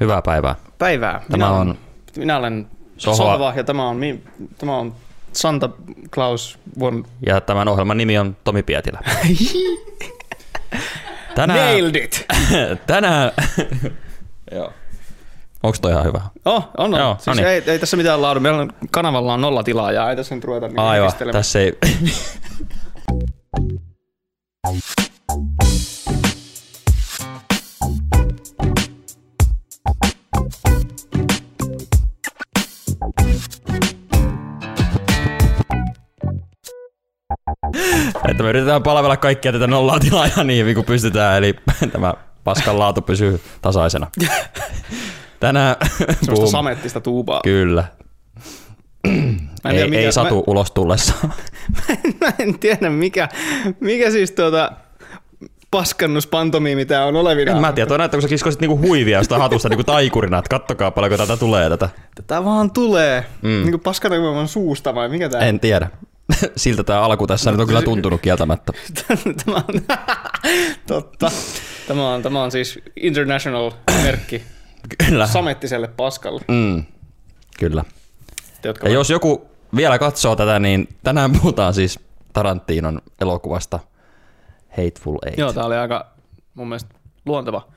Hyvää päivää. Päivää. Tämä minä on olen, minä olen Sohva. Sohva. ja tämä on, tämä on Santa Claus von... Ja tämän ohjelman nimi on Tomi Pietilä. Tänään, Nailed it! tänään, Joo. Onks toi ihan hyvä? Oh, on, on. Joo, siis noniin. ei, ei, tässä mitään laadu. Meillä on, kanavalla on nolla tilaajaa. Ei tässä nyt ruveta niinku Aivan, tässä ei... että me yritetään palvella kaikkia tätä nollaa tilaajaa niin hyvin kuin pystytään, eli tämä paskan laatu pysyy tasaisena. Tänään Semmoista samettista tuubaa. Kyllä. Mä en Ei, mikä, ei satu ulos tullessa. Mä, mä en tiedä, mikä, mikä siis tuota paskannuspantomiimi tää on olevina. En mä tiedä, toi näyttää, kun sä kiskoisit niinku huivia jostain hatusta niinku taikurina, että kattokaa paljonko tätä tulee tätä. Tätä vaan tulee. Mm. Niin kuin paskatakuvan suusta vai mikä tää En tiedä. Siltä tämä alku tässä nyt on kyllä tuntunut kieltämättä. tämä on, totta. Tämä on, tämä on siis international merkki Kyllä. samettiselle paskalle. Mm. Kyllä. Te, Ja jos joku vielä katsoo tätä, niin tänään puhutaan siis Tarantinon elokuvasta Hateful Eight. Joo, tämä oli aika mun mielestä luonteva,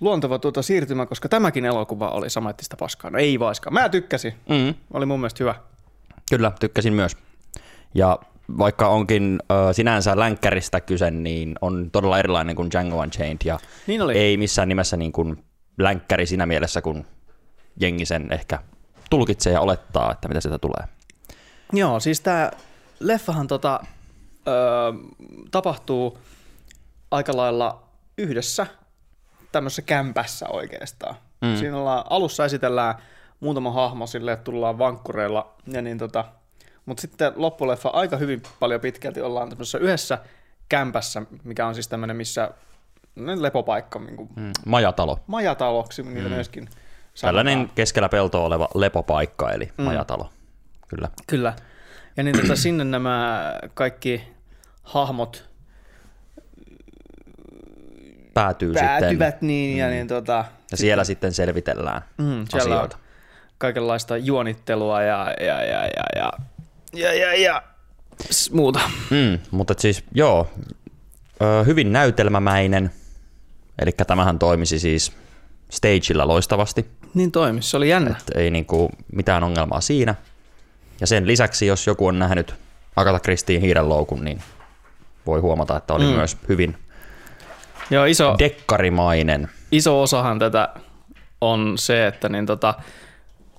luonteva tuota siirtymä, koska tämäkin elokuva oli samettista paskaa. No ei vaiskaan. Mä tykkäsin. Mm. Oli mun mielestä hyvä. Kyllä, tykkäsin myös. Ja vaikka onkin ö, sinänsä länkkäristä kyse, niin on todella erilainen kuin Django Unchained ja Niin oli. ei missään nimessä niin kuin länkkäri siinä mielessä, kun jengi sen ehkä tulkitsee ja olettaa, että mitä sitä tulee. Joo, siis tää leffahan tota, öö, tapahtuu aika lailla yhdessä tämmöisessä kämpässä oikeastaan. Mm. Siinä ollaan, alussa esitellään muutama hahmo silleen, että tullaan vankkureilla, ja niin tota, mutta sitten loppuleffa aika hyvin paljon pitkälti ollaan tämmöisessä yhdessä kämpässä, mikä on siis tämmöinen, missä lepopaikka, niin kuin Mm. Majatalo. majataloksi niitä mm. myöskin Tällainen sanotaan. keskellä peltoa oleva lepopaikka, eli mm. majatalo. Kyllä. Kyllä. Ja niin tota, sinne nämä kaikki hahmot Päätyy, sitten. päätyvät niin, ja niin tota, Ja siellä sitten selvitellään mm, siellä asioita. on kaikenlaista juonittelua ja, ja, ja, ja, ja, ja, ja, ja muuta. Mm, mutta siis joo, ö, hyvin näytelmämäinen, eli tämähän toimisi siis stageilla loistavasti, Niin toimis, se oli jännä. et ei niinku mitään ongelmaa siinä. Ja sen lisäksi, jos joku on nähnyt Agatha Christien hiirenloukun, niin voi huomata, että oli mm. Myös hyvin Joo, iso, dekkarimainen. iso osahan tätä on se, että niin tota,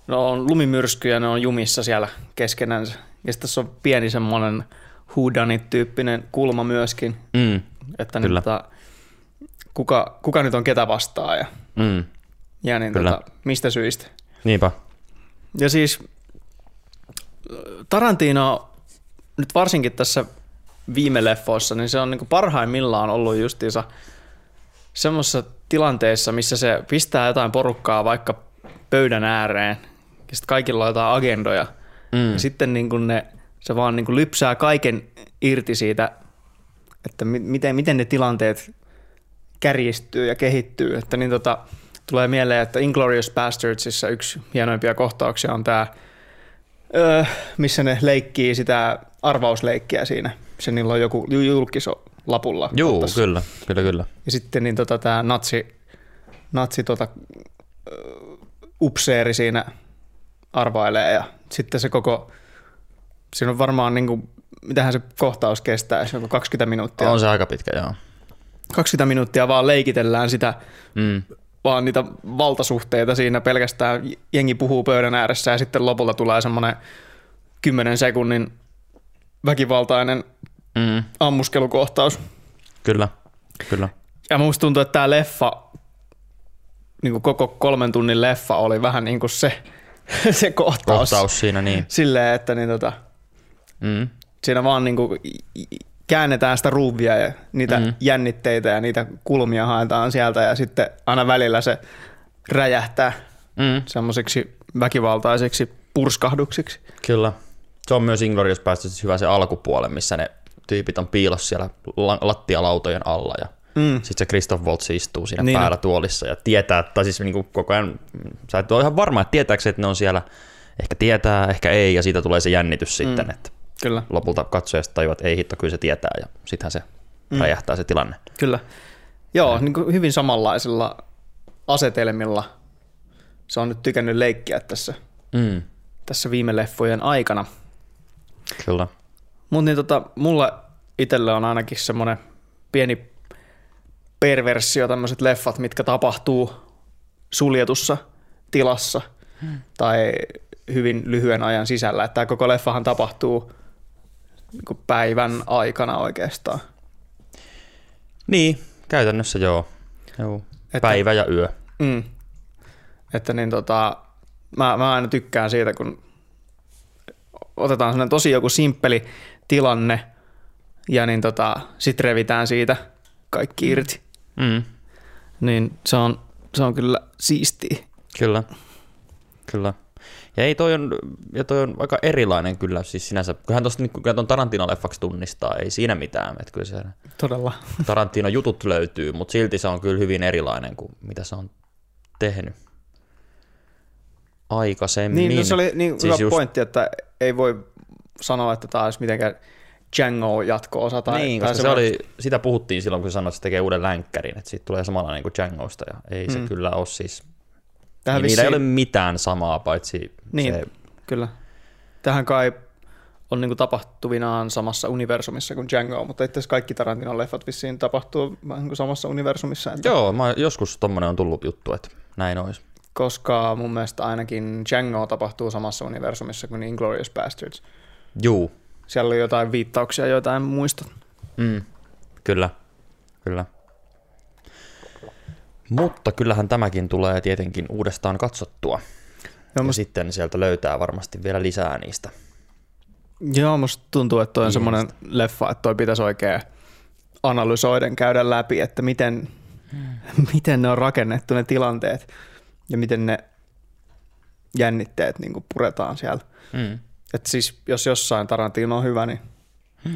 no on lumimyrskyjä, ne on jumissa siellä keskenänsä. Ja sitten tässä on pieni semmoinen whodunit-tyyppinen kulma myöskin, Mm, että Kyllä. niin tota, kuka, kuka nyt on ketä vastaan ja, mm, ja niin Kyllä. tota, mistä syistä. niinpä. Ja siis Tarantino nyt varsinkin tässä viime leffoissa, niin se on niin parhaimmillaan ollut justiinsa semmoisessa tilanteessa, missä se pistää jotain porukkaa vaikka pöydän ääreen ja sitten kaikilla on jotain agendoja. Mm, Ja sitten niin kuin ne, se vaan niin kuin lypsää kaiken irti siitä, että mi- miten, miten ne tilanteet kärjistyy ja kehittyy. Että niin tota, tulee mieleen, että Inglorious Bastardsissa yksi hienoimpia kohtauksia on tämä, öö, missä ne leikkii sitä arvausleikkiä siinä. Se niillä on joku ju- julkiso lapulla. Ottas- kyllä, kyllä, kyllä. ja sitten niin tota, tämä natsi, natsi tota, upseeri siinä arvailee ja sitten se koko, siinä on varmaan niin kuin, mitähän se kohtaus kestää, se on 20 minuuttia. On se aika pitkä, joo. 20 minuuttia vaan leikitellään sitä, Mm, vaan niitä valtasuhteita siinä pelkästään jengi puhuu pöydän ääressä ja sitten lopulta tulee semmoinen 10 sekunnin väkivaltainen mm, ammuskelukohtaus. kyllä, kyllä. Ja musta tuntuu, että tämä leffa, niin kuin koko kolmen tunnin leffa oli vähän niin kuin se, se kohtaus. Kohtaus siinä, niin. Silleen, että niin tota, Mm, siinä vaan niin kuin käännetään sitä ruuvia ja niitä mm. jännitteitä ja niitä kulmia haetaan sieltä ja sitten aina välillä se räjähtää mm, semmoiseksi väkivaltaiseksi purskahduksiksi. Kyllä. Se on myös Inglourious Basterds hyvä se alkupuole, missä ne tyypit on piilossa siellä la- lattialautojen alla ja Mm. Sitten se Christoph Waltz istuu siinä Niin niin on. päällä tuolissa ja tietää, tai siis niin kuin koko ajan, sä et ole ihan varma, että tietääkö se, että ne on siellä, ehkä tietää, ehkä ei, ja siitä tulee se jännitys sitten, että Kyllä, lopulta katsojasta tajuaa, että ei hitto, kyllä se tietää, ja sittenhän se mm. räjähtää se tilanne. kyllä. Joo, niin kuin hyvin samanlaisilla asetelmilla se on nyt tykännyt leikkiä tässä, Mm. tässä viime leffojen aikana. Kyllä. Mutta niin tota, mulla itselle on ainakin semmoinen pieni perversio tämmöiset leffat, mitkä tapahtuu suljetussa tilassa tai hyvin lyhyen ajan sisällä. Että tämä koko leffahan tapahtuu niin kuin päivän aikana oikeastaan. Niin, käytännössä joo. joo. Että- Päivä ja yö. Mm. Että niin tota, mä, mä aina tykkään siitä, kun otetaan sellainen tosi joku simppeli tilanne ja niin tota, sit revitään siitä kaikki irti. Mm. Niin se on, se on kyllä siistiä. Kyllä. Kyllä. Ja ei toi on, ja toi on aika erilainen kyllä, siis sinänsä, kyllähän tuosta niin, kyllä ton Tarantino-leffaksi tunnistaa, ei siinä mitään, että kyllä se Todella. Tarantino jutut löytyy, mutta silti se on kyllä hyvin erilainen kuin mitä se on tehnyt aikaisemmin. Niin, no se oli niin siis hyvä just- pointti, että ei voi sanoa, että tämä olisi mitenkään Django jatko-osa. Tai, niin, tai koska se oli, sitä puhuttiin silloin, kun sanoit, että se tekee uuden länkkärin, että siitä tulee samanlainen kuin Djangosta, ja ei se Mm. kyllä ole siis, Tähän niin, niillä ei vissiin- ole mitään samaa, paitsi Niin. se, Kyllä. Tähän kai on niin tapahtuvinaan samassa universumissa kuin Django, mutta itse asiassa kaikki Tarantinon leffat vissiin tapahtuu niin kuin samassa universumissa. Että joo, mä, joskus tommonen on tullut juttu, että näin olisi. Koska mun mielestä ainakin Django tapahtuu samassa universumissa kuin Inglourious Bastards. Juu, Siellä oli jotain viittauksia, joita en muista. Mm, kyllä, kyllä. Mutta kyllähän tämäkin tulee tietenkin uudestaan katsottua. Joo, Ja musta, sitten sieltä löytää varmasti vielä lisää niistä. joo, musta tuntuu, että toi on semmoinen leffa, että toi pitäisi oikein analysoiden käydä läpi, että miten, miten ne on rakennettu ne tilanteet ja miten ne jännitteet niin puretaan siellä. Mm. Että siis jos jossain Tarantino on hyvä, niin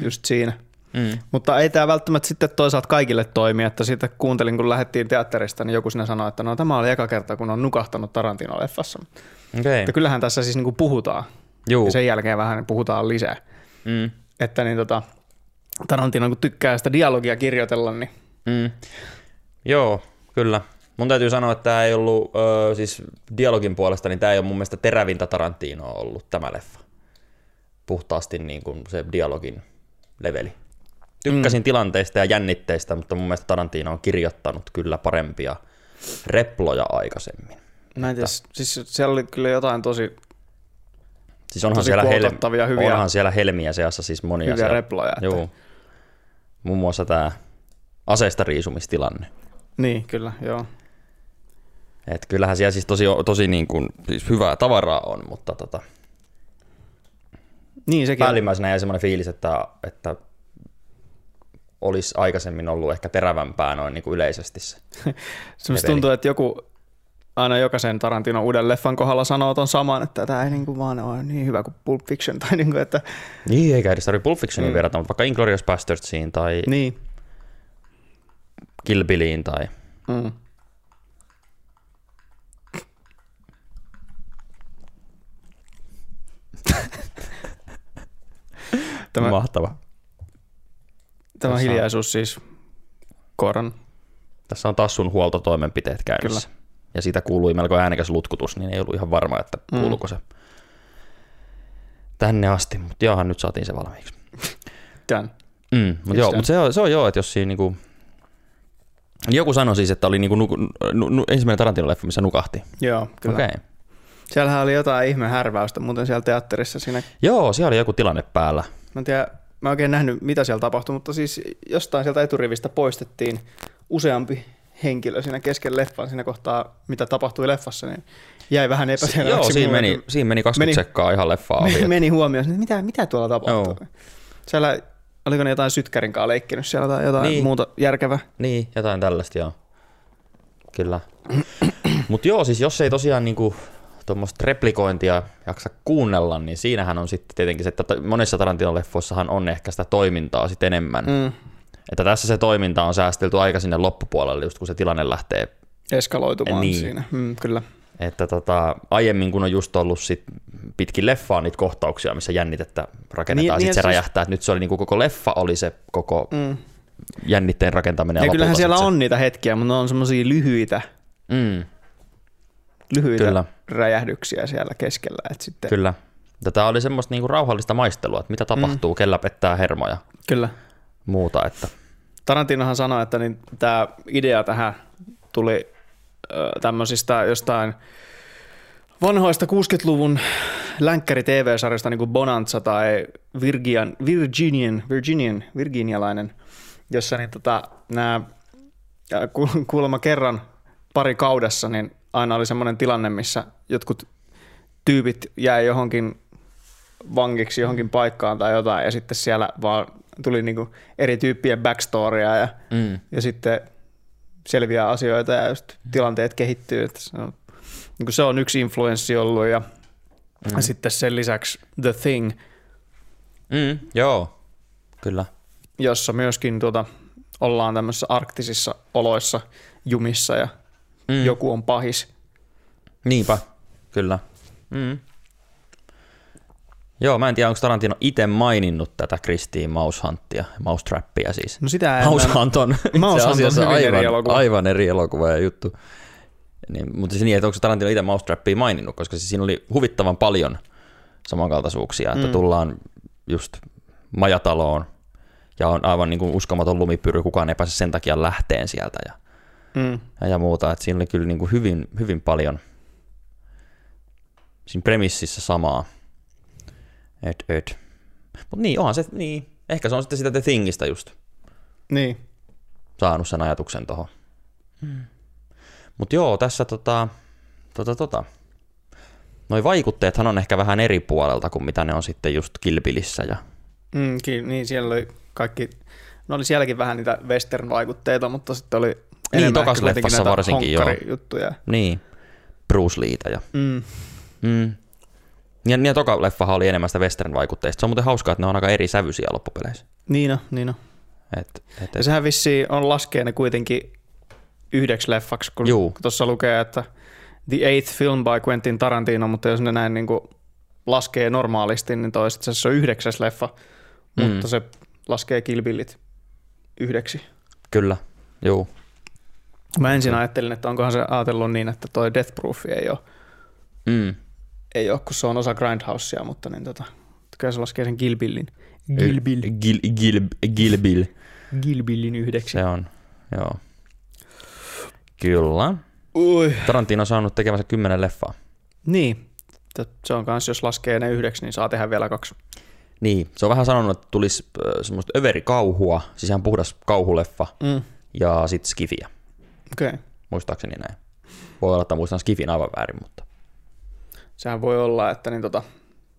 just siinä. Mm. Mutta ei tämä välttämättä sitten toisaalta kaikille toimi, että sitten kuuntelin, kun lähdettiin teatterista, niin joku sinä sanoi, että no tämä oli eka kerta, kun on nukahtanut Tarantino-leffassa. Okei, Että kyllähän tässä siis niinku puhutaan, juu. ja sen jälkeen vähän puhutaan lisää. Mm. Että niin tota, Tarantino kun tykkää sitä dialogia kirjoitella, niin Mm. Joo, kyllä. Mun täytyy sanoa, että tämä ei ollut, öö, siis dialogin puolesta, niin tämä ei ole mun mielestä terävintä Tarantinoa ollut tämä leffa. Puhtaasti niin kuin se dialogin leveli. Tykkäsin mm. tilanteista ja jännitteistä, mutta mun mielestä Tarantino on kirjoittanut kyllä parempia reploja aikaisemmin. mä en tiedä, siis siellä oli kyllä jotain tosi Siis onhan Tosi siellä, quotattavia, hyviä- onhan siellä helmiä seassa siis monia. hyviä siellä. reploja. Että, Joo. Muun muassa tämä aseesta riisumistilanne. Niin, kyllä, joo. Et kyllähän siellä siis tosi, tosi niin kuin, siis hyvää tavaraa on, mutta tota, Niin, sekin päällimmäisenä jäi semmoinen fiilis, että, että olisi aikaisemmin ollut ehkä terävämpää noin niin kuin yleisesti se. Se musta leveli. tuntuu, että joku aina jokaisen Tarantino uuden leffan kohdalla sanoo ton saman, että tämä ei niinku vaan ole niin hyvä kuin Pulp Fiction. Tai niinku, että, Niin, eikä edes tarvitse Pulp Fictionin mm. verrata, mutta vaikka Inglourious Bastardsiin tai niin. Kill Billiin tai... Mm. Tämä, Mahtava. tämä Tässä on- hiljaisuus siis koiran. Tässä on taas sun huoltotoimenpiteet käynnissä. Kyllä. Ja siitä kuului melko äänekäs lutkutus, niin ei ollut ihan varma, että kuuluuko se tänne asti, mutta johan nyt saatiin se valmiiksi. Tämän. Mm, mutta joo, mut se, on, se on joo, että jos siinä niinku... Joku sanoi siis, että oli niinku nuku, nu, nu, ensimmäinen Tarantino-leffa, missä nukahti. Joo, kyllä. Okei. Okay. Siellähän oli jotain ihme härväystä muuten siellä teatterissa. Siinä, Joo, siellä oli joku tilanne päällä. Mä en tiedä, mä en oikein nähnyt mitä siellä tapahtui, mutta siis jostain sieltä eturivistä poistettiin useampi henkilö siinä kesken leffan siinä kohtaa, mitä tapahtui leffassa, niin jäi vähän epäselväksi. Joo, siinä meni, siinä meni 20 Meni- sekkaa ihan leffaa meni, meni huomioon, että mitä, mitä tuolla tapahtui. Joo. Siellä, oliko ne jotain sytkärin kanssa leikkinyt siellä tai jotain Niin. niin. muuta järkevää? Niin, jotain tällaista, joo. Kyllä. Mutta joo, siis jos ei tosiaan niinku tuommoista replikointia jaksa kuunnella, niin siinähän on sitten tietenkin se, että monessa Tarantino-leffoissahan on ehkä sitä toimintaa sitten enemmän. Mm. Että tässä se toiminta on säästelty aika sinne loppupuolelle, just kun se tilanne lähtee. Eskaloitumaan Niin. niin. siinä. Mm, kyllä. Että tota, aiemmin kun on just ollut sit pitkin leffaa niitä kohtauksia, missä jännitettä rakennetaan, Niin- niin, sitten niin, se siis- räjähtää, että nyt se oli niinku koko leffa oli se koko Mm. jännitteen rakentaminen. Ja, Ja, kyllähän siellä sit on niitä hetkiä, mutta ne on semmoisia lyhyitä, Se, mm, lyhyitä Kyllä. räjähdyksiä siellä keskellä. Et sitten, kyllä. Tätä oli semmoista niinku rauhallista maistelua, että mitä tapahtuu, mm. kellä pettää hermoja kyllä. muuta. Että, Tarantinohan sanoi, että niin tämä idea tähän tuli tämmöisistä jostain vanhoista 60-luvun länkkäri TV-sarjasta niin kuin Bonanza tai Virgian, Virginian, Virginian, virginialainen, jossa niin tota, nämä kuulemma kerran pari kaudessa, niin aina oli semmoinen tilanne, missä jotkut tyypit jäi johonkin vangiksi johonkin paikkaan tai jotain, ja sitten siellä vaan tuli niinku eri tyyppien backstorya ja, mm, ja sitten selviää asioita ja just tilanteet kehittyy. Että se, on, niin se on yksi influenssi ollut ja mm. sitten sen lisäksi The Thing, mm, joo, kyllä. jossa myöskin tuota, ollaan tämmöisissä arktisissa oloissa jumissa ja Mm. joku on pahis. Niinpä, kyllä. Mm. Joo, mä en tiedä, onko Tarantino itse maininnut tätä Kristiin Mousehunttia, Mousetrappia siis. No sitä en Mouse Hunt on itse Mouse Hunt on hyvin eri aivan, elokuva. aivan eri elokuva ja juttu. Niin, mutta se niin, että onko Tarantino itse Mousetrappia maininnut, koska siis siinä oli huvittavan paljon samankaltaisuuksia, että Mm. tullaan just majataloon ja on aivan niin kuin uskomaton lumipyry, kukaan ei pääse sen takia lähteen sieltä ja, Mm. ja, muuta. Että siinä oli kyllä niin kuin hyvin, hyvin paljon siinä premississä samaa. Et, et. Mutta niin, onhan se, niin. Ehkä se on sitten sitä The Thingistä just Niin. saanut sen ajatuksen tuohon. Mutta joo, tässä tota, tota, tota. Noi vaikutteethan on ehkä vähän eri puolelta kuin mitä ne on sitten just Kilpilissä ja Mm, ki- niin, siellä oli kaikki, no oli sielläkin vähän niitä western-vaikutteita, mutta sitten oli enemmän tokas leffassa varsinkin, joo. honkkari-juttuja. niin, Bruce Leetä ja Mm. mm. Ja, ja toka leffahan oli enemmän sitä western-vaikutteista. Se on muuten hauskaa, että ne on aika eri sävyisiä loppupeleissä. Niin on, niin on. Et, et, Ja et, sehän vissiin on laskee ne kuitenkin yhdeksi leffaksi, kun tuossa lukee, että The Eighth Film by Quentin Tarantino, mutta jos ne näin niin kuin laskee normaalisti, niin toi se on yhdeksäs leffa, Mm. mutta se laskee Kill Billit yhdeksi. kyllä, juu. Mä ensin ajattelin, että onkohan se ajatellut niin, että toi Death Proof ei ole, Mm. ei ole kun se on osa Grindhousea, mutta niin tota, kyllä se laskee sen Kill Billin. Kill Bill. Gil, Gil, Gil Bill. Kill Billin yhdeksi. Se on, joo. Kyllä. Ui. Tarantino on saanut tekemänsä kymmenen leffaa. Niin. Se on kans, jos laskee ne yhdeksi, niin saa tehdä vielä kaksi. Niin, se on vähän sanonut, että tulisi semmoista överikauhua, siis ihan puhdas kauhuleffa Mm. ja sitten skifiä. Okay. muistaakseni näin. Voi olla, että muistan skifin aivan väärin, mutta Sehän voi olla, että niin tota,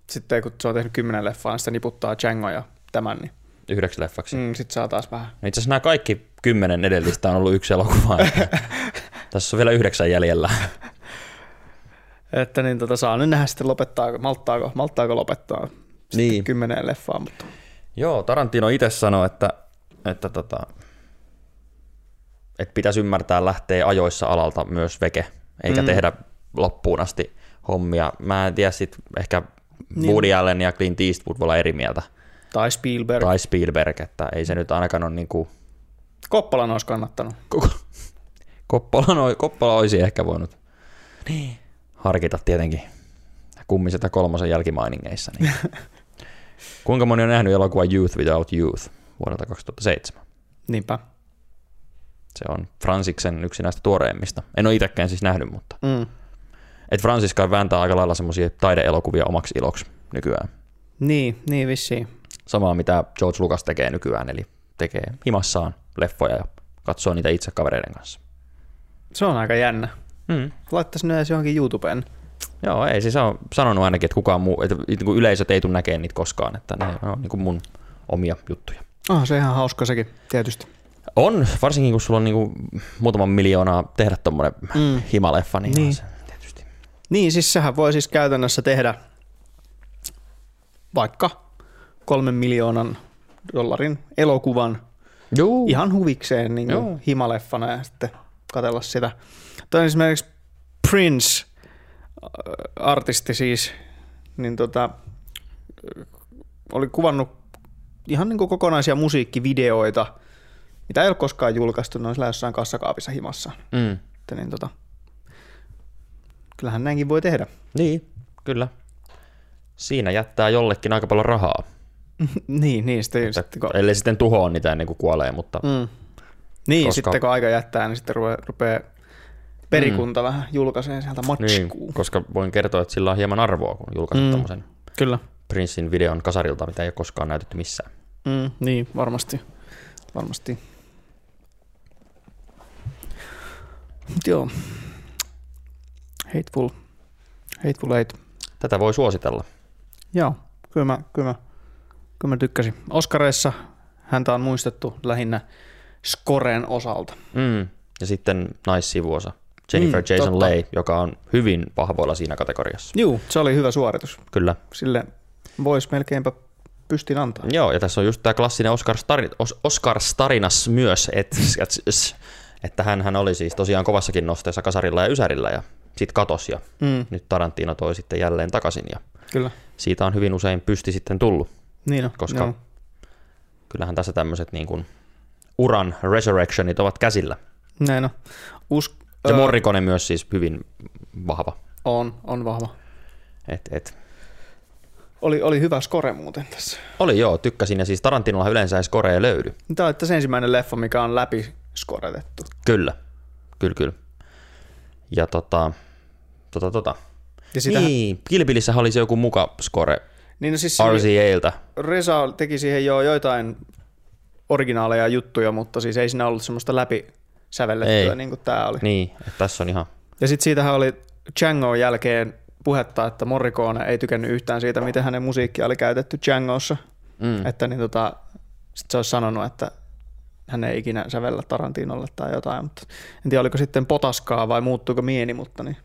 sitten kun se on tehnyt kymmenen leffaa, niin sitten niputtaa Django ja tämän, niin yhdeksi leffaksi. Mm. sitten saa taas vähän. No itse asiassa nämä kaikki kymmenen edellistä on ollut yksi elokuva. Tässä on vielä yhdeksän jäljellä. Että niin tota, saa nyt nähdä sitten lopettaako, malttaako, malttaako lopettaa sitten Niin. kymmeneen leffaa, mutta Joo, Tarantino itse sanoi, että, että, tota, että pitäisi ymmärtää lähteä ajoissa alalta myös veke, eikä Mm. tehdä loppuun asti hommia. Mä en tiedä, sit ehkä Niin. Woody Allen ja Clint Eastwood voi olla eri mieltä, tai Spielberg. tai Spielberg, että ei se nyt ainakaan ole niinku, Koppalan olisi kannattanut. oi- Koppola olisi ehkä voinut niin. harkita tietenkin kummisen tai kolmosen jälkimainingeissa. Niin. Kuinka moni on nähnyt elokuvan Youth Without Youth vuodelta 2007? Niinpä. Se on Fransiksen yksi näistä tuoreimmista. En ole itsekään siis nähnyt, mutta Mm. et Francis kai vääntää aika lailla semmoisia taideelokuvia omaksi iloksi nykyään. Niin, niin vissiin. Samaa mitä George Lucas tekee nykyään, eli tekee himassaan leffoja ja katsoo niitä itse kavereiden kanssa. Se on aika jännä. Mm. Laittaisi ne edes johonkin YouTubeen. Joo, ei siis on sanonut ainakin, että kukaan muu, että niin yleisöt ei tule näkemään niitä koskaan, että ne on niin kuin mun omia juttuja. Ah, se ihan hauska sekin, tietysti. On, varsinkin kun sulla on niin kuin muutaman miljoonaa tehdä tommonen Mm. himaleffa, niin, Niin. Se, tietysti. Niin, siis sehän voi siis käytännössä tehdä vaikka kolmen miljoonan dollarin elokuvan Juu. ihan huvikseen niin kuin himaleffana ja sitten katella sitä. Toi on esimerkiksi Prince, äh, artisti siis, niin tota, äh, oli kuvannut ihan niin kuin kokonaisia musiikkivideoita, mitä ei ole koskaan julkaistu, ne on siellä jossain kassakaapissa himassa. Mm. Että niin tota, kyllähän näinkin voi tehdä. Niin, kyllä. Siinä jättää jollekin aika paljon rahaa. niin, niin sitten, Että, sitten kun, ellei sitten tuhoa niitä ennen kuin kuolee, mutta mm. niin, koska- sitten kun aika jättää, niin sitten rupeaa, rupeaa perikunta mm. vähän julkaisee sieltä niin, matskuu. koska voin kertoa, että sillä on hieman arvoa, kun julkaiset Mm. mm. tämmöisen Kyllä. Princein videon kasarilta, mitä ei ole koskaan näytetty missään. Mm, niin, varmasti. Varmasti. Mut joo. Hateful. Hateful Eight. Tätä voi suositella. Joo, kyllä mä, kyllä mä, kyllä mä tykkäsin. Oscareissa häntä on muistettu lähinnä Scoren osalta. Mm. Ja sitten naissivuosa. Jennifer Mm, Jason totta. Leigh, joka on hyvin vahvoilla siinä kategoriassa. Juu, se oli hyvä suoritus. Kyllä. Sille voisi melkeinpä pystin antaa. Joo, ja tässä on just tämä klassinen Oscar, Stari, Os, Oscar Starinas myös, että, että hän, hän oli siis tosiaan kovassakin nosteessa kasarilla ja ysärillä ja sitten katos ja Mm, nyt Tarantino toi sitten jälleen takaisin ja kyllä. siitä on hyvin usein pysti sitten tullut. Niin on, Koska- joo. Kyllähän tässä tämmöiset niin kuin uran resurrectionit ovat käsillä. Näin on. Us- Ja öö, Morricone myös siis hyvin vahva. on, on vahva. Et, et. Oli, oli hyvä score muuten tässä. Oli joo, tykkäsin ja siis Tarantinolla yleensä ei score ei löydy. Tämä on se ensimmäinen leffa, mikä on läpi skoretettu. Kyllä, kyllä, kyllä. Ja tota, tota, tota. Ja sitähän, niin. Kilpilissä oli se joku muka score niin no siis RCAltä. Resa teki siihen jo joitain originaaleja juttuja, mutta siis ei siinä ollut semmoista läpi sävellettyä Ei. niin kuin tämä oli. Niin, että tässä on ihan, Ja sitten siitähän oli Django jälkeen puhetta, että Morricone ei tykännyt yhtään siitä, miten hänen musiikkia oli käytetty Djangossa. mm, Että niin tota, sit se olisi sanonut, että hän ei ikinä sävellä Tarantinolle tai jotain, mutta en tiedä oliko sitten potaskaa vai muuttuuko mieni, mutta niin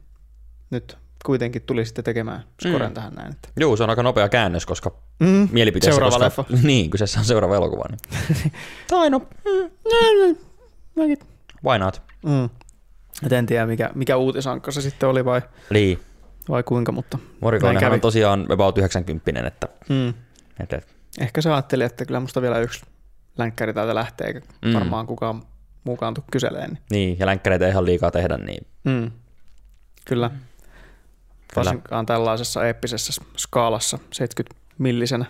nyt kuitenkin tuli sitten tekemään skoren Mm. tähän näin. Että. Joo, se on aika nopea käännös, koska Mm. mielipiteessä, Seuraava koska, leffa. niin, kyseessä on seuraava elokuva. Niin. tai no, Mäkin. why not? Mm. Et en tiedä, mikä, mikä uutisankka se sitten oli vai, Niin, vai kuinka, mutta kävi. on tosiaan about 90 että, mm. että, että ehkä se ajatteli, että kyllä musta vielä yksi länkkäri täältä lähtee, eikä Mm. varmaan kukaan muukaan tuu kyseleen. Niin. niin, ja länkkäreitä ei ihan liikaa tehdä, niin Mm. Kyllä. Varsinkaan tällaisessa eeppisessä skaalassa 70 millisenä.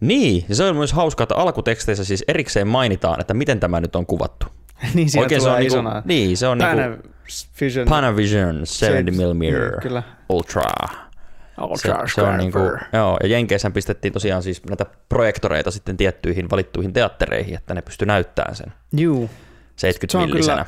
Niin, ja se on myös hauska, että alkuteksteissä siis erikseen mainitaan, että miten tämä nyt on kuvattu. niin siinä Oikein se tulee on isona. niinku, niin, se on niinku Panavision. Panavision 70 kyllä. Se, se on niinku, Scarper. joo, ja Jenkeissä pistettiin tosiaan siis näitä projektoreita sitten tiettyihin valittuihin teattereihin, että ne pysty näyttämään sen Juu, 70 Se on millisenä.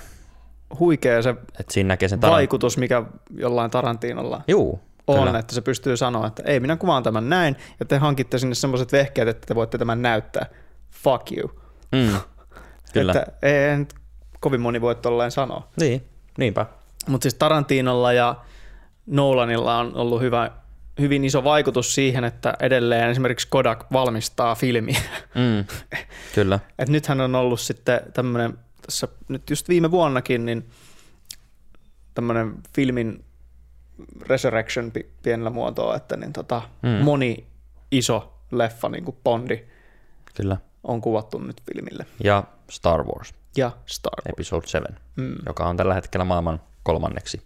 huikea se Että siinä näkee sen taran... vaikutus, mikä jollain Tarantinolla Juu, on, kyllä. että se pystyy sanoa, että ei, minä kuvaan tämän näin, ja te hankitte sinne semmoiset vehkeet, että te voitte tämän näyttää. Fuck you. Mm, kyllä. Että ei nyt kovin moni voi tolleen sanoa. Niin, niinpä. Mutta siis Tarantinolla ja Nolanilla on ollut hyvä, hyvin iso vaikutus siihen, että edelleen esimerkiksi Kodak valmistaa filmiä. Mm, kyllä. Et nythän on ollut sitten tämmöinen, tässä nyt just viime vuonnakin, niin tämmöinen filmin resurrection pi- pienellä muotoa, että niin tota, mm. moni iso leffa, niin kuin Bondi, Kyllä. on kuvattu nyt filmille. Ja Star Wars Ja Star Wars. Episode 7, Mm. joka on tällä hetkellä maailman kolmanneksi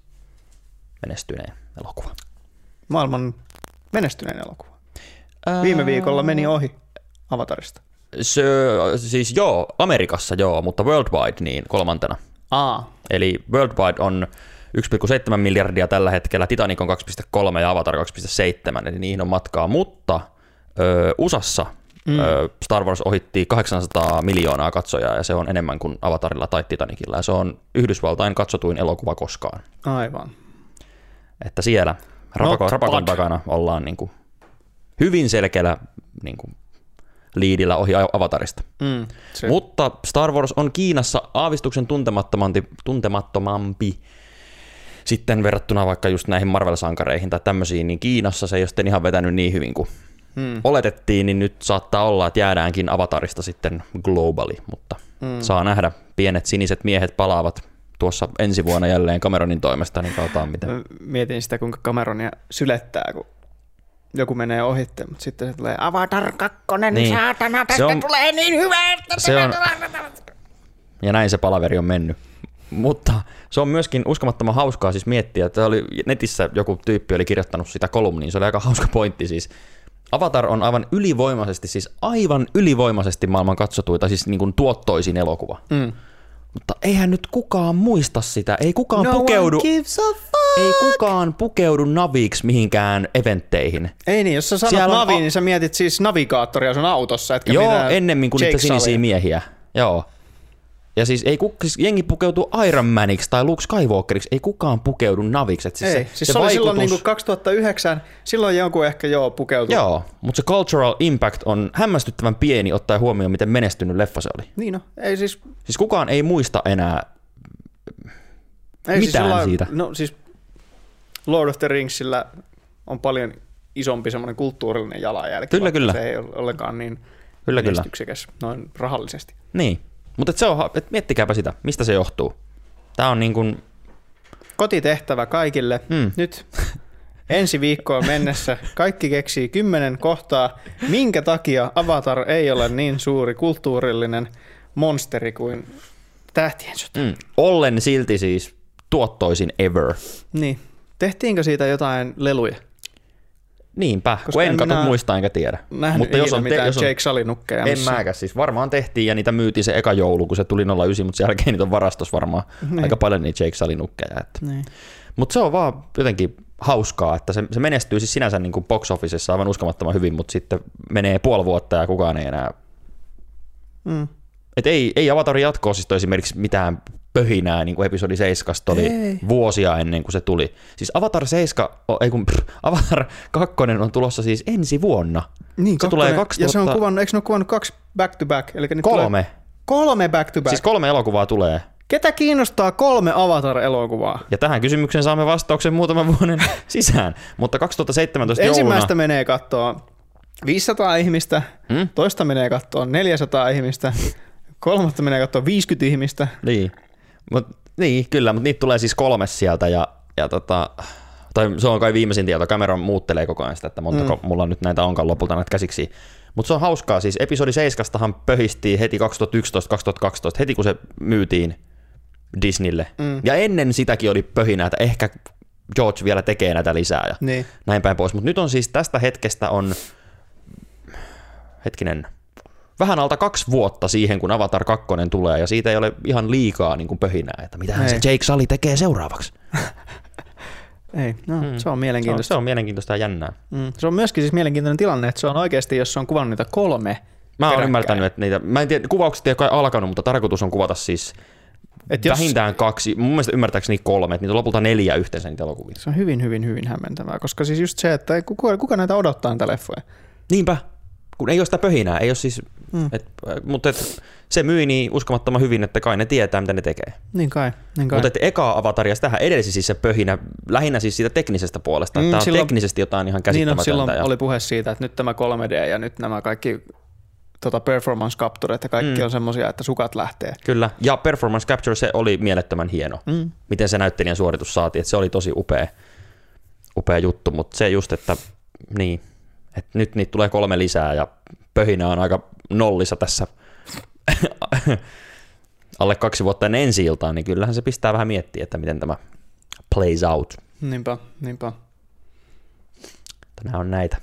menestyneen elokuva. Maailman menestyneen elokuva. Viime viikolla meni ohi Avatarista. Se, siis joo, Amerikassa joo, mutta worldwide niin kolmantena. Aa, Eli worldwide on 1,7 miljardia tällä hetkellä, Titanic on 2,3 ja Avatar 2,7, eli niihin on matkaa, mutta ö, USAssa mm. ö, Star Wars ohitti 800 miljoonaa katsojaa ja se on enemmän kuin Avatarilla tai Titanicilla ja se on Yhdysvaltain katsotuin elokuva koskaan. aivan. Että siellä rapakon bad. takana ollaan niin kuin hyvin selkeällä niin kuin liidillä ohi Avatarista. Mm, se, Mutta Star Wars on Kiinassa aavistuksen tuntemattomampi, tuntemattomampi sitten verrattuna vaikka just näihin Marvel-sankareihin tai tämmöisiin, niin Kiinassa se ei ole sitten ihan vetänyt niin hyvin kuin Hmm. oletettiin, niin nyt saattaa olla, että jäädäänkin Avatarista sitten globaali, mutta Mm. saa nähdä. Pienet siniset miehet palaavat tuossa ensi vuonna jälleen Cameronin toimesta, niin katsotaan miten. Mä mietin sitä, kuinka Cameronia sylettää, kun joku menee ohitte, mutta sitten se tulee Avatar 2, Niin. niin. saatana, tästä Se on- tulee niin hyvä, että Se on, ja näin se palaveri on mennyt. Mutta se on myöskin uskomattoman hauskaa siis miettiä, että oli netissä joku tyyppi oli kirjoittanut sitä kolumniin, se oli aika hauska pointti siis. Avatar on aivan ylivoimaisesti, siis aivan ylivoimaisesti maailman katsotuita, siis niin kuin tuottoisin elokuva. Mm. Mutta eihän nyt kukaan muista sitä, ei kukaan No pukeudu, ei kukaan pukeudu naviksi mihinkään eventteihin. Ei niin, jos sä sanot Siellä on navi, a- niin sä mietit siis navigaattoria sun autossa, etkä Joo, ennemmin kuin niitä sinisiä miehiä. Joo. Ja siis, ei siis jengi pukeutuu Iron Maniksi tai Luke Skywalkeriksi, ei kukaan pukeudu naviksi. Et siis Ei, se, siis se, se, oli silloin vaikutus, niin 2009, silloin joku ehkä joo pukeutui. Joo, mutta se cultural impact on hämmästyttävän pieni ottaen huomioon, miten menestynyt leffa se oli. Niin no, ei siis, Siis kukaan ei muista enää, ei siis Mitään jollain- siitä. No siis Lord of the Ringsillä on paljon isompi semmoinen kulttuurillinen jalanjälki. Kyllä, kyllä. Se ei ole ollenkaan niin Kyllä, kyllä. menestyksekäs noin rahallisesti. niin. Mutta se on, et miettikääpä sitä, mistä se johtuu. Tämä on niin kuin, Kotitehtävä kaikille. Mm. Nyt ensi viikkoon mennessä kaikki keksii kymmenen kohtaa, minkä takia Avatar ei ole niin suuri kulttuurillinen monsteri kuin tähtien sota. mm, ollen silti siis tuottoisin ever. Niin. Tehtiinkö siitä jotain leluja? Niinpä, Koska kun en en kato muista enkä tiedä. Mutta jos on, te, jos on Jake Sully-nukkeja. En mäkään, siis varmaan tehtiin ja niitä myytiin se eka joulu, kun se tuli 09, mutta sen jälkeen niitä on varastossa varmaan Niin. aika paljon niitä Jake Sully-nukkeja. Että. Niin. Mutta se on vaan jotenkin hauskaa, että se, se menestyy siis sinänsä niin kuin box officessa aivan uskomattoman hyvin, mutta sitten menee puoli vuotta ja kukaan ei enää... Mm. Et ei, ei Avatarin jatkoa siis esimerkiksi mitään pöhinää, niin kuin episodi 7 oli Ei. vuosia ennen kuin se tuli. Siis Avatar 7, o- ei kun, pff, Avatar 2 on tulossa siis ensi vuonna. Niin, Se tulee kakkonen. Ja se on 2000 kuvannut, eikö ne ole kuvannut kaksi back to back? Eli nyt Tulee Kolme. kolme back to back. Siis kolme elokuvaa tulee. Ketä kiinnostaa kolme Avatar-elokuvaa? Ja tähän kysymykseen saamme vastauksen muutaman vuoden sisään. Mutta 2017 Ensimmäistä jouluna... menee kattoon 500 ihmistä, Hmm? toista menee kattoon 400 ihmistä, kolmatta menee kattoon 50 ihmistä. Niin. Mut, niin, kyllä, mutta niitä tulee siis kolme sieltä ja, ja tota, tai se on kai viimeisin tieto, Cameron muuttelee koko ajan sitä, että montako mm. mulla nyt näitä onkaan lopulta näitä käsiksi. Mutta se on hauskaa, siis episodi 7 pöhistiin heti 2011-2012, heti kun se myytiin Disneylle. Mm. Ja ennen sitäkin oli pöhinä, että ehkä George vielä tekee näitä lisää ja Niin. näin päin pois. Mutta nyt on siis tästä hetkestä on, hetkinen, vähän alta kaksi vuotta siihen, kun Avatar 2 tulee, ja siitä ei ole ihan liikaa niin kuin pöhinää, että Ei. se Jake Sully tekee seuraavaksi. Ei, no, mm. se on Se on, mielenkiintoista. se on mielenkiintoista ja jännää. Mm. Se on myöskin siis mielenkiintoinen tilanne, että se on oikeasti, jos se on kuvannut niitä kolme Mä oon ymmärtänyt, että niitä, mä en tiedä, kuvaukset ei ole kai alkanut, mutta tarkoitus on kuvata siis Et jos, vähintään kaksi, mun mielestä ymmärtääkseni kolme, että niitä on lopulta neljä yhteensä niitä elokuvia. se on hyvin, hyvin, hyvin hämmentävää, koska siis just se, että kuka, kuka näitä odottaa näitä leffoja. Niinpä, kun ei ole sitä pöhinää, ei ole siis, Mm. et, mutta et, se myi niin uskomattoman hyvin, että kai ne tietää, mitä ne tekee. Niin kai, niin kai. Mutta että eka avataria, tähän edelsi siis se pöhinä, lähinnä siis siitä teknisestä puolesta. Mm, Tämä on silloin- teknisesti jotain ihan niin käsittämätöntä. on, silloin ja, oli puhe siitä, että nyt tämä 3D ja nyt nämä kaikki tota performance capturet ja kaikki Mm. on semmosia, että sukat lähtee. Kyllä, ja Performance Capture se oli mielettömän hieno. Mm. Miten se näyttelijän suoritus saatiin, että se oli tosi upea, upea juttu, mutta se just, että niin, että nyt niitä tulee kolme lisää ja pöhinä on aika nollissa tässä alle kaksi vuotta ennen ensi iltaa, niin kyllähän se pistää vähän miettiä, että miten tämä plays out. Niinpä, niinpä. Nämä on näitä.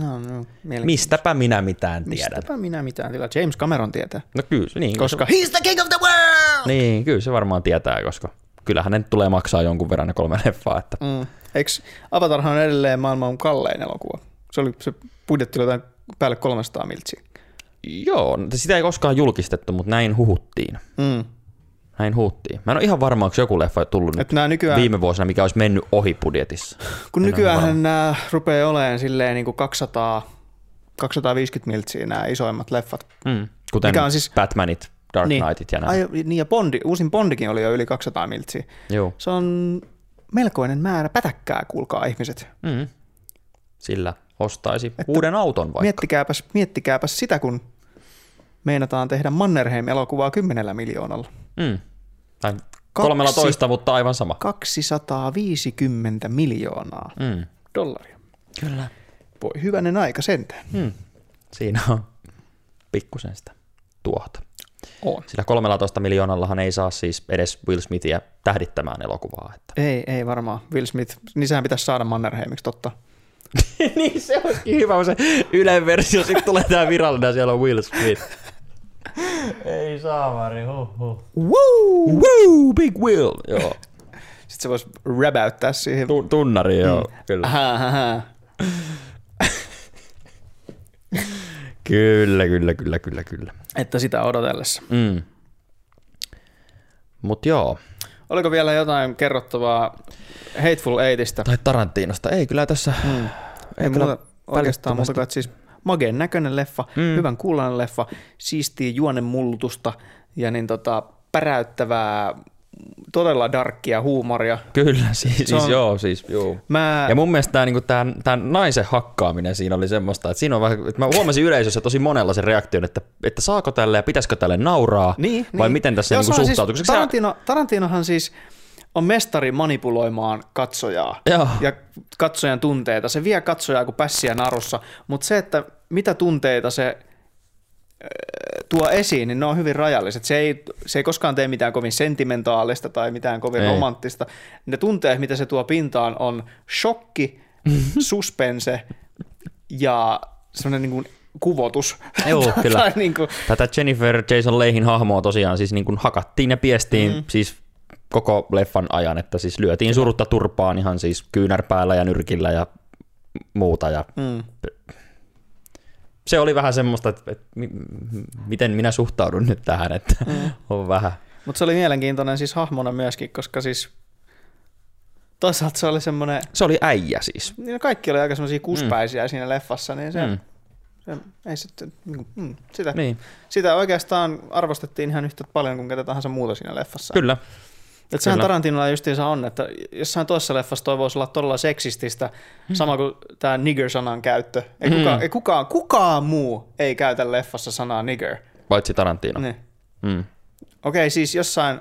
No, no. Mistäpä minä mitään tiedän. Mistäpä minä mitään tiedä. James Cameron tietää. No kyllä, se- niin, Koska se, he's the king of the world! niin, kyllä se varmaan tietää, koska kyllähän ne tulee maksaa jonkun verran ne kolme leffaa, että Mm. Eikö Avatarhan on edelleen maailman kallein elokuva? Se, oli, se budjetti oli jotain päälle 300 miltsiä. Joo, no sitä ei koskaan julkistettu, mutta näin huhuttiin. Mm. Näin huhuttiin. Mä en ole ihan varma, onko joku leffa tullut nyt Et nykyään, viime vuosina, mikä olisi mennyt ohi budjetissa. kun nykyään nämä rupeaa olemaan silleen niin kuin 200, 250 miltsiä nämä isoimmat leffat. Mm. Kuten Mikä on siis- Batmanit, Dark Niin. Knightit ja näin. Ai, niin ja Bondi, uusin Bondikin oli jo yli 200 miltsiä. Joo. Se on melkoinen määrä pätäkkää, kuulkaa ihmiset. Mm. Sillä ostaisi että uuden auton vaikka. Miettikääpäs, miettikääpäs sitä, kun meinataan tehdä Mannerheim-elokuvaa kymmenellä miljoonalla. Mm. Tai kolmella toista, mutta aivan sama. 250 miljoonaa Mm. dollaria. Kyllä. Voi hyvänen aika sentään. Mm. Siinä on pikkusen sitä tuota. On. Sillä 13 miljoonallahan ei saa siis edes Will Smithia tähdittämään elokuvaa. Että. Ei, ei varmaan. Will Smith, niin sehän pitäisi saada Mannerheimiksi, totta. niin se olisikin hyvä, kun se Ylen versio, sitten tulee tää virallinen ja siellä on Will Smith. Ei saamari, huh huh. Woo! Woo, Big Will! Joo. Sitten se voisi räbäyttää siihen. Tu- tunnari, joo, mm. kyllä. Ähä, ähä. Kyllä, kyllä, kyllä, kyllä, kyllä. Että sitä odotellessa. Mm. Mut joo, Oliko vielä jotain kerrottavaa Hateful Eightistä? tai Tarantinosta. Ei kyllä tässä, mm. Ei kyllä muuta oikeastaan muuta kuin, että siis mageen näköinen leffa, Mm. hyvän kuuloinen leffa, siistiä juonen mullutusta ja niin tota, päräyttävää, todella darkkia huumoria. kyllä, siis, siis on- joo, siis joo. Mä, Ja mun mielestä tämä, niinku, naisen hakkaaminen siinä oli semmoista, että siinä on vähän, että mä huomasin yleisössä tosi monella sen reaktion, että, että saako tälle ja pitäisikö tälle nauraa, niin, vai niin. miten tässä niinku suhtautuu. Siis, Tarantino, Tarantinohan siis on mestari manipuloimaan katsojaa Joo. ja katsojan tunteita. Se vie katsojaa kuin pässiä narussa, mutta se, että mitä tunteita se tuo esiin, niin ne on hyvin rajalliset. Se ei, se ei koskaan tee mitään kovin sentimentaalista tai mitään kovin Ei. romanttista. Ne tunteet, mitä se tuo pintaan, on shokki, suspense ja sellainen niin kuin kuvotus. Joo, kyllä. tai niin kuin, Tätä Jennifer Jason Leihin hahmoa tosiaan siis niin kuin hakattiin ja piestiin mm. siis koko leffan ajan, että siis lyötiin surutta turpaan ihan siis kyynärpäällä ja nyrkillä ja muuta ja mm. Se oli vähän semmoista, että, että miten minä suhtaudun nyt tähän, että mm. on vähän. Mutta se oli mielenkiintoinen siis hahmona myöskin, koska siis toisaalta se oli semmoinen, Se oli äijä siis. niin no kaikki oli aika semmoisia kuspäisiä mm. siinä leffassa, niin se, Mm. se ei sitten, niin, mm, sitä, Niin, sitä oikeastaan arvostettiin ihan yhtä paljon kuin ketä tahansa muuta siinä leffassa. kyllä. Et sehän. Tarantinolla justiinsa on, että jossain toisessa leffassa toi voisi olla todella seksististä, sama kuin tämä nigger-sanan käyttö. Ei, Mm. kukaan, ei kukaan, kukaan muu ei käytä leffassa sanaa nigger. Paitsi Tarantino. Niin. Mm. Okei, siis jossain,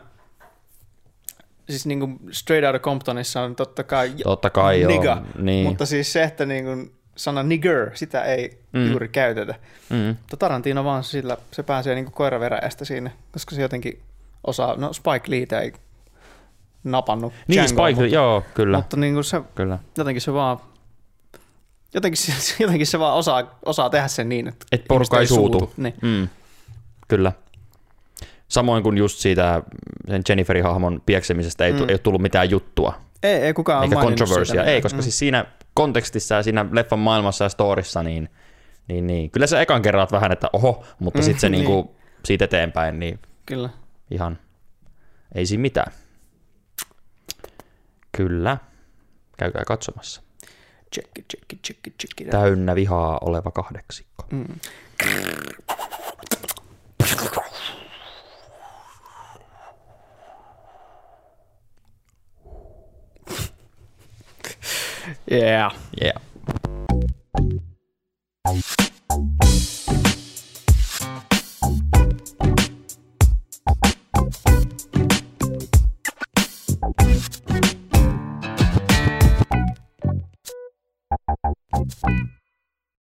siis niin kuin Straight Outta Comptonissa on totta kai Totta kai joo. nigga, Niin. mutta siis se, että niin kuin sana nigger, sitä ei Mm. mm. juuri käytetä. Mm. Mutta Tarantino vaan sillä, se pääsee niin kuin koiraveräjästä siinä, koska se jotenkin osaa, no Spike Lee ei napannut Niin, Djangoa, Spike, mutta, joo, kyllä, mutta niin kuin se, kyllä. jotenkin se vaan, jotenkin se, jotenkin se vaan osaa, osaa tehdä sen niin, että Et porukka ei ihmiset suutu. Niin. Mm. Kyllä. Samoin kuin just siitä sen Jenniferin hahmon pieksemisestä ei, mm. ei ole tullut mitään juttua, Ei, ei kukaan eikä siitä. Ei, koska mm. siis siinä kontekstissa ja siinä leffan maailmassa ja storissa, niin, niin, niin kyllä sä ekan kerran vähän, että oho, mutta Mm, sitten se niin. niinku, siitä eteenpäin, niin Kyllä. ihan ei siinä mitään. Kyllä. Käykää katsomassa. Tsekki, tsekki, tsekki, tsekki. Täynnä vihaa oleva kahdeksikko. Mm. Yeah. Yeah.